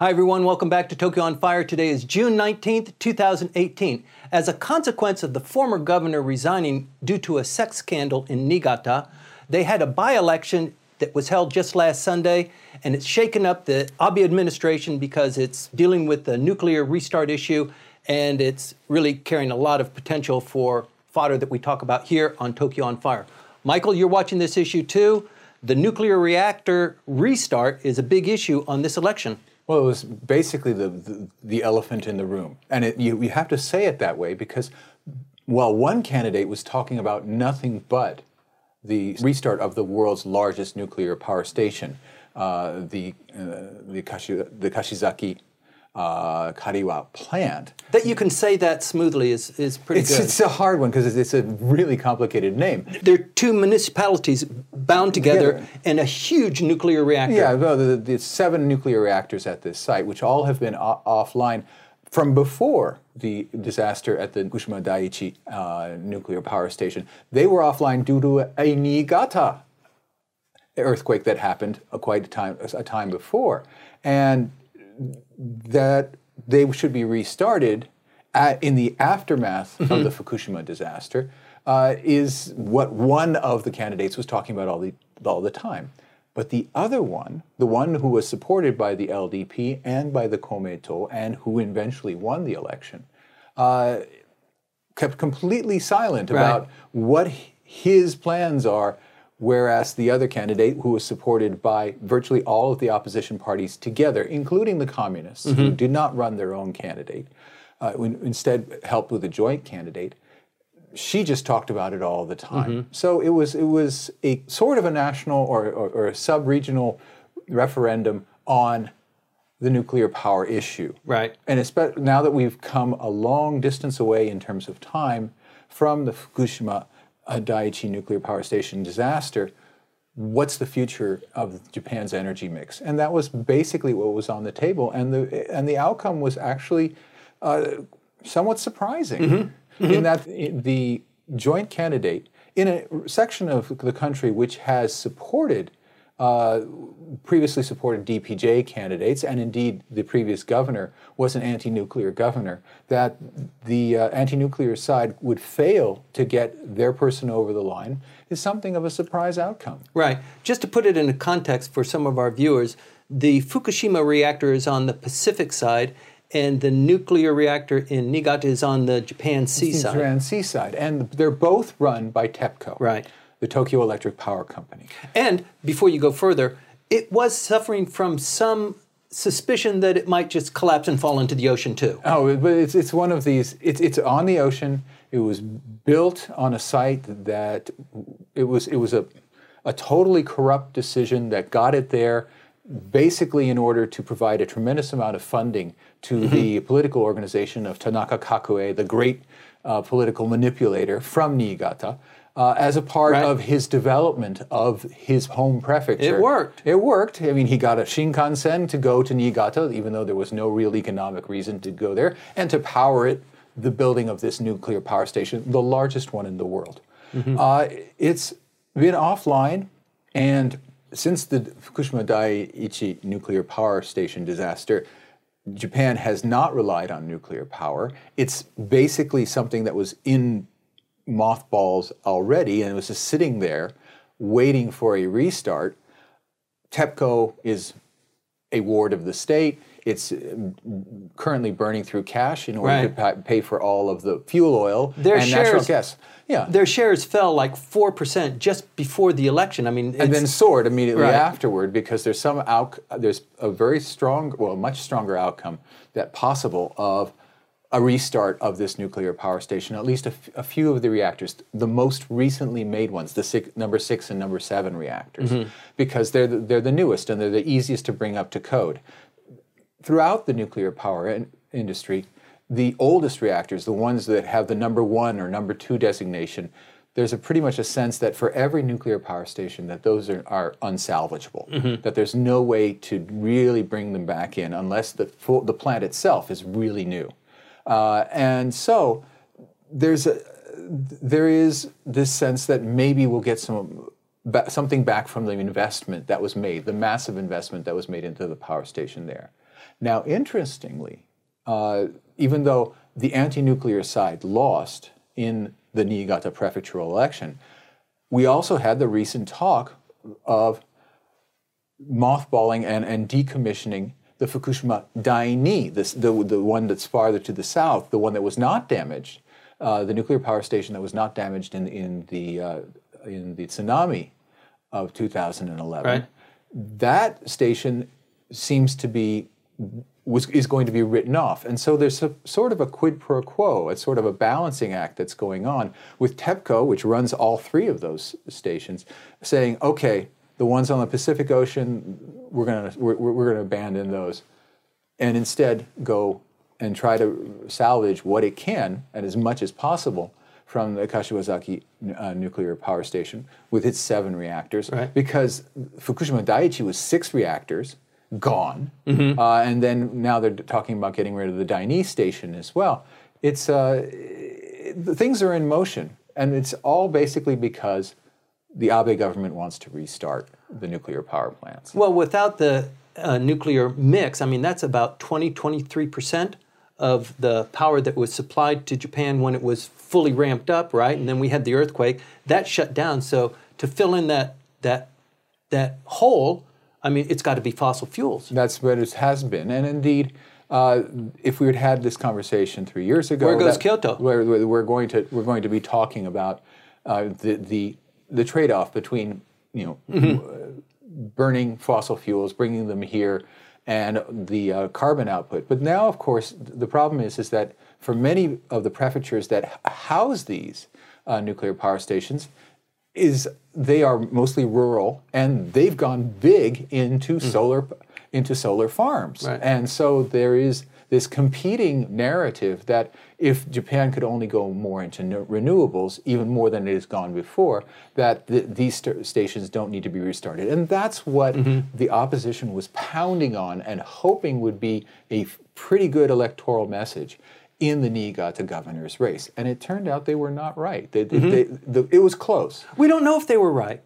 Hi, everyone. Welcome back to Tokyo on Fire. Today is June 19th, 2018. As a consequence of the former governor resigning due to a sex scandal in Niigata, they had a by election that was held just last Sunday, and it's shaken up the Abe administration because it's dealing with the nuclear restart issue, and it's really carrying a lot of potential for fodder that we talk about here on Tokyo on Fire. Michael, you're watching this issue too. The nuclear reactor restart is a big issue on this election. Well, it was basically the, the, the elephant in the room. And it, you, you have to say it that way because while one candidate was talking about nothing but the restart of the world's largest nuclear power station, uh, the, uh, the, Kashi, the Kashizaki uh, Kariwa plant. That you can say that smoothly is, is pretty it's, good. It's a hard one because it's, it's, a really complicated name. There are two municipalities bound together in a huge nuclear reactor. Yeah, well, the, the seven nuclear reactors at this site, which all have been o- offline from before the disaster at the Fukushima Daiichi uh, nuclear power station. They were offline due to a, a Niigata earthquake that happened a quite a time, a time before. And that they should be restarted at, in the aftermath mm-hmm. of the Fukushima disaster uh, is what one of the candidates was talking about all the, all the time. But the other one, the one who was supported by the LDP and by the Komeito and who eventually won the election, uh, kept completely silent right. about what his plans are whereas the other candidate, who was supported by virtually all of the opposition parties together, including the communists, mm-hmm. who did not run their own candidate, uh, instead helped with a joint candidate, she just talked about it all the time. Mm-hmm. So it was it was a sort of a national or, or, or a sub-regional referendum on the nuclear power issue. Right. And especially now that we've come a long distance away in terms of time from the Fukushima a Daiichi nuclear power station disaster, what's the future of Japan's energy mix? And that was basically what was on the table. And the, and the outcome was actually uh, somewhat surprising mm-hmm. Mm-hmm. in that the joint candidate in a section of the country which has supported uh, previously supported DPJ candidates, and indeed the previous governor was an anti nuclear governor, that the uh, anti nuclear side would fail to get their person over the line is something of a surprise outcome. Right. Just to put it in a context for some of our viewers, the Fukushima reactor is on the Pacific side, and the nuclear reactor in Niigata is on the Japan sea side. Japan sea side, and they're both run by TEPCO. Right the Tokyo Electric Power Company. And before you go further, it was suffering from some suspicion that it might just collapse and fall into the ocean too. Oh, but it's, it's one of these, it's, it's on the ocean. It was built on a site that it was, it was a, a totally corrupt decision that got it there basically in order to provide a tremendous amount of funding to mm-hmm. the political organization of Tanaka Kakuei, the great uh, political manipulator from Niigata uh, as a part right. of his development of his home prefecture. It worked. It worked. I mean, he got a Shinkansen to go to Niigata, even though there was no real economic reason to go there, and to power it, the building of this nuclear power station, the largest one in the world. Mm-hmm. Uh, it's been offline, and since the Fukushima Daiichi nuclear power station disaster, Japan has not relied on nuclear power. It's basically something that was in mothballs already and it was just sitting there waiting for a restart. TEPCO is a ward of the state. It's uh, currently burning through cash in order right. to pay for all of the fuel oil their and shares, natural gas. Yeah, their shares fell like four percent just before the election. I mean, and then soared immediately right. afterward because there's some out, there's a very strong, well, much stronger outcome that possible of a restart of this nuclear power station, at least a, f- a few of the reactors, the most recently made ones, the six, number six and number seven reactors, mm-hmm. because they're the, they're the newest and they're the easiest to bring up to code. Throughout the nuclear power in- industry, the oldest reactors, the ones that have the number one or number two designation, there's a pretty much a sense that for every nuclear power station that those are, are unsalvageable mm-hmm. that there's no way to really bring them back in unless the, full, the plant itself is really new uh, and so there's a, there is this sense that maybe we'll get some something back from the investment that was made, the massive investment that was made into the power station there. Now, interestingly, uh, even though the anti nuclear side lost in the Niigata prefectural election, we also had the recent talk of mothballing and, and decommissioning the Fukushima Daini, this, the, the one that's farther to the south, the one that was not damaged, uh, the nuclear power station that was not damaged in, in, the, uh, in the tsunami of 2011. Right. That station seems to be was, is going to be written off. And so there's a, sort of a quid pro quo, it's sort of a balancing act that's going on with TEPCO, which runs all three of those stations, saying, okay, the ones on the Pacific Ocean, we're going to we're, we're going to abandon those, and instead go and try to salvage what it can and as much as possible from the Kashiwazaki uh, nuclear power station with its seven reactors, right. because Fukushima Daiichi was six reactors gone, mm-hmm. uh, and then now they're talking about getting rid of the Daini station as well. It's uh, it, things are in motion, and it's all basically because the Abe government wants to restart the nuclear power plants. Well, without the uh, nuclear mix, I mean that's about 20, 23 percent of the power that was supplied to Japan when it was fully ramped up, right? And then we had the earthquake that shut down. So to fill in that that that hole, I mean, it's got to be fossil fuels. That's what it has been, and indeed. Uh, if we had had this conversation three years ago, where goes that, Kyoto? Where, we're going to we're going to be talking about uh, the the the trade-off between you know mm-hmm. burning fossil fuels, bringing them here, and the uh, carbon output. But now, of course, the problem is is that for many of the prefectures that house these uh, nuclear power stations, is they are mostly rural and they've gone big into mm. solar into solar farms. Right. And so there is this competing narrative that if Japan could only go more into renewables, even more than it has gone before, that these st- stations don't need to be restarted. And that's what mm-hmm. the opposition was pounding on and hoping would be a pretty good electoral message in the Niigata governor's race. And it turned out they were not right. They, mm-hmm. they, the, it was close. We don't know if they were right.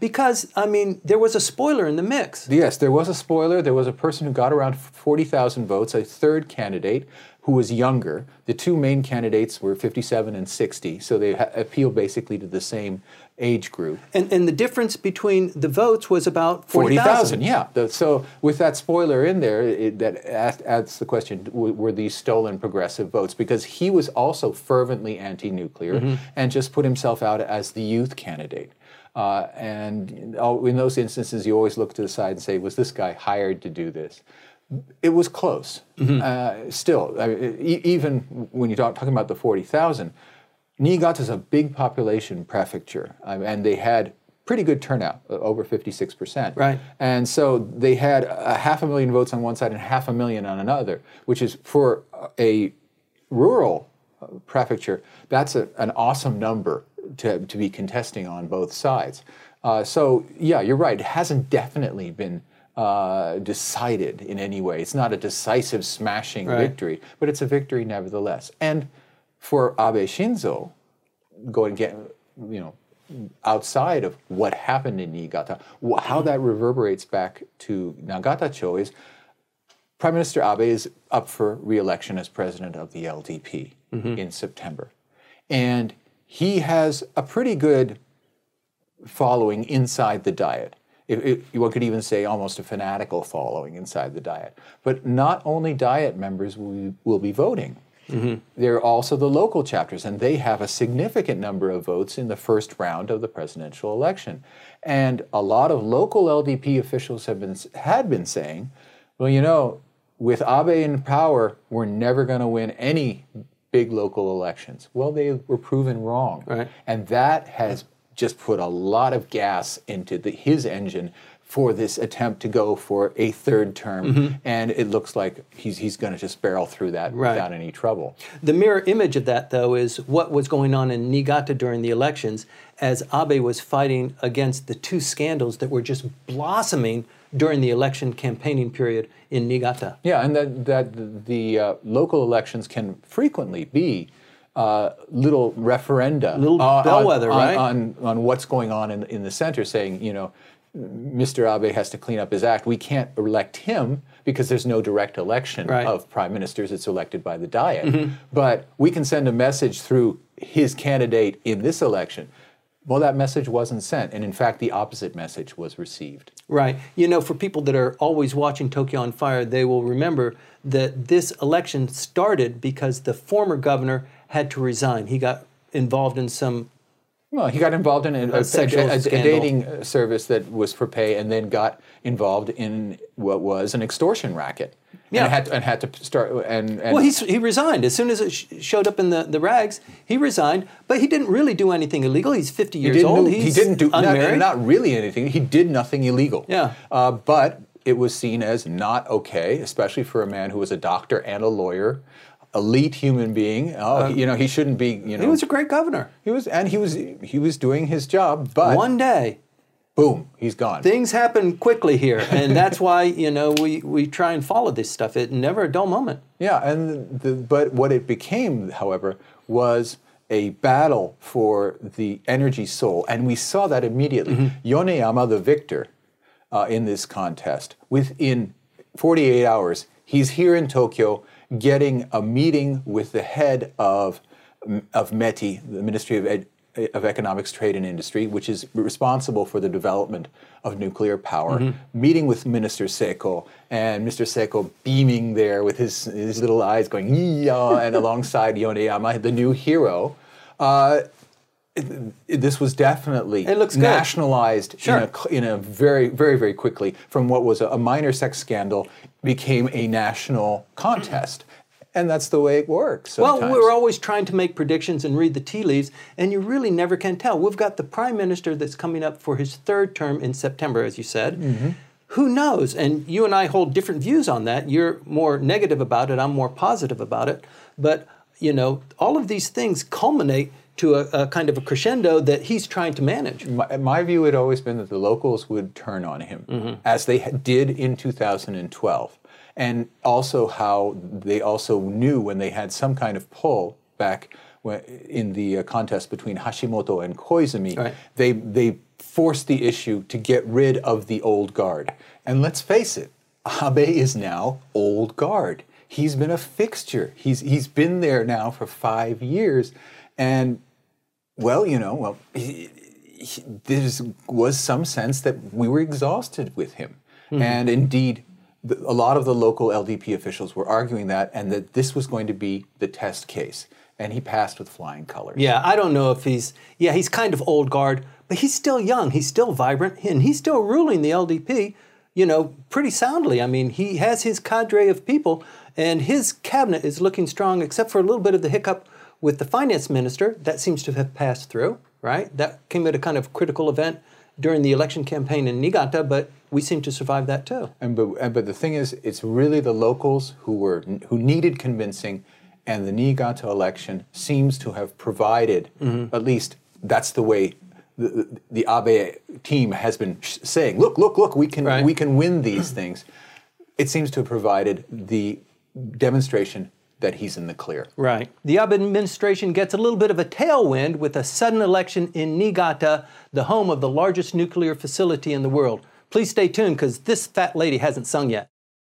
Because, I mean, there was a spoiler in the mix. Yes, there was a spoiler. There was a person who got around 40,000 votes, a third candidate who was younger. The two main candidates were 57 and 60, so they ha- appeal basically to the same age group. And, and the difference between the votes was about 40,000. 40, yeah. The, so with that spoiler in there, it, that adds the question, were these stolen progressive votes? Because he was also fervently anti-nuclear mm-hmm. and just put himself out as the youth candidate. Uh, and in those instances, you always look to the side and say, was this guy hired to do this? It was close. Mm-hmm. Uh, still, I mean, even when you're talking about the 40,000, Niigata is a big population prefecture, um, and they had pretty good turnout, over 56%. Right. And so they had a half a million votes on one side and half a million on another, which is for a rural uh, prefecture, that's a, an awesome number to, to be contesting on both sides. Uh, so, yeah, you're right. It hasn't definitely been uh, decided in any way. It's not a decisive, smashing right. victory, but it's a victory nevertheless. And for Abe Shinzo, going get you know outside of what happened in Niigata, how that reverberates back to Nagatacho is Prime Minister Abe is up for re-election as president of the LDP mm-hmm. in September, and he has a pretty good following inside the Diet. It, it, one could even say almost a fanatical following inside the Diet. But not only Diet members will, will be voting. Mm-hmm. There are also the local chapters, and they have a significant number of votes in the first round of the presidential election. And a lot of local LDP officials have been had been saying, well, you know, with Abe in power, we're never going to win any big local elections. Well, they were proven wrong, right. and that has just put a lot of gas into the, his engine for this attempt to go for a third term, mm-hmm. and it looks like he's, he's going to just barrel through that right. without any trouble. The mirror image of that, though, is what was going on in Niigata during the elections as Abe was fighting against the two scandals that were just blossoming during the election campaigning period in Niigata. Yeah, and that, that the uh, local elections can frequently be uh, little referenda, little bellwether, on, right? On, on, on what's going on in, in the center, saying, you know, Mr. Abe has to clean up his act. We can't elect him because there's no direct election Right. of prime ministers. It's elected by the Diet. But we can send a message through his candidate in this election. Well, that message wasn't sent. And in fact, the opposite message was received. Right. You know, for people that are always watching Tokyo on Fire, they will remember that this election started because the former governor had to resign. He got involved in some Well, he got involved in a, a, sexual a- a dating service that was for pay, and then got involved in what was an extortion racket. Yeah. and had to, and had to start and, and Well, he's, he resigned. As soon as it sh- showed up in the, the rags, he resigned, but he didn't really do anything illegal. He's 50 years didn't, old. do, He's he didn't do not, not really anything. He did nothing illegal. Yeah. uh, but it was seen as not okay, especially for a man who was a doctor and a lawyer, elite human being. Oh, uh, you know, he shouldn't be. You know, he was a great governor. he was, and he was he was doing his job. But One day, boom, he's gone. things happen quickly here, and that's why, you know, we, we try and follow this stuff. It never a dull moment. Yeah, and the, but what it became, however, was a battle for the energy soul, and we saw that immediately. Mm-hmm. Yoneyama, the victor uh, in this contest, within 48 hours, he's here in Tokyo getting a meeting with the head of of METI, the Ministry of Ed, of Economics, Trade and Industry, which is responsible for the development of nuclear power, meeting with Minister Seko, and Mr. Seko beaming there with his, his little eyes going, yeah, and alongside Yoneyama, the new hero. Uh, this was definitely It looks nationalized Sure. in, a, in a very, very, very quickly from what was a, a minor sex scandal became a national contest. And that's the way it works. Sometimes. Well, we're always trying to make predictions and read the tea leaves, and you really never can tell. We've got the prime minister that's coming up for his third term in September, as you said. Mm-hmm. Who knows? And you and I hold different views on that. You're more negative about it. I'm more positive about it. But you know, all of these things culminate to a, a kind of a crescendo that he's trying to manage. My, my view had always been that the locals would turn on him, Mm-hmm. as they did in 2012, and also how they also knew when they had some kind of pull back when, in the uh, contest between Hashimoto and Koizumi, Right. they they forced the issue to get rid of the old guard. And let's face it, Abe is now old guard. He's been a fixture. He's he's been there now for five years, and well, you know, well, he, he, there was some sense that we were exhausted with him. Mm-hmm. And indeed, the, a lot of the local LDP officials were arguing that and that this was going to be the test case. And he passed with flying colors. Yeah, I don't know if he's yeah, he's kind of old guard, but he's still young, he's still vibrant, and he's still ruling the LDP, you know, pretty soundly. I mean, he has his cadre of people and his cabinet is looking strong except for a little bit of the hiccup with the finance minister that seems to have passed through, right? That came at a kind of critical event during the election campaign in Niigata, but we seem to survive that too. And but, and but the thing is, it's really the locals who were who needed convincing, and the Niigata election seems to have provided. Mm-hmm. At least that's the way the, the Abe team has been sh- saying. Look, look, look! We can Right. we can win these things. It seems to have provided the demonstration that he's in the clear. Right. The Abe administration gets a little bit of a tailwind with a sudden election in Niigata, the home of the largest nuclear facility in the world. Please stay tuned because this fat lady hasn't sung yet.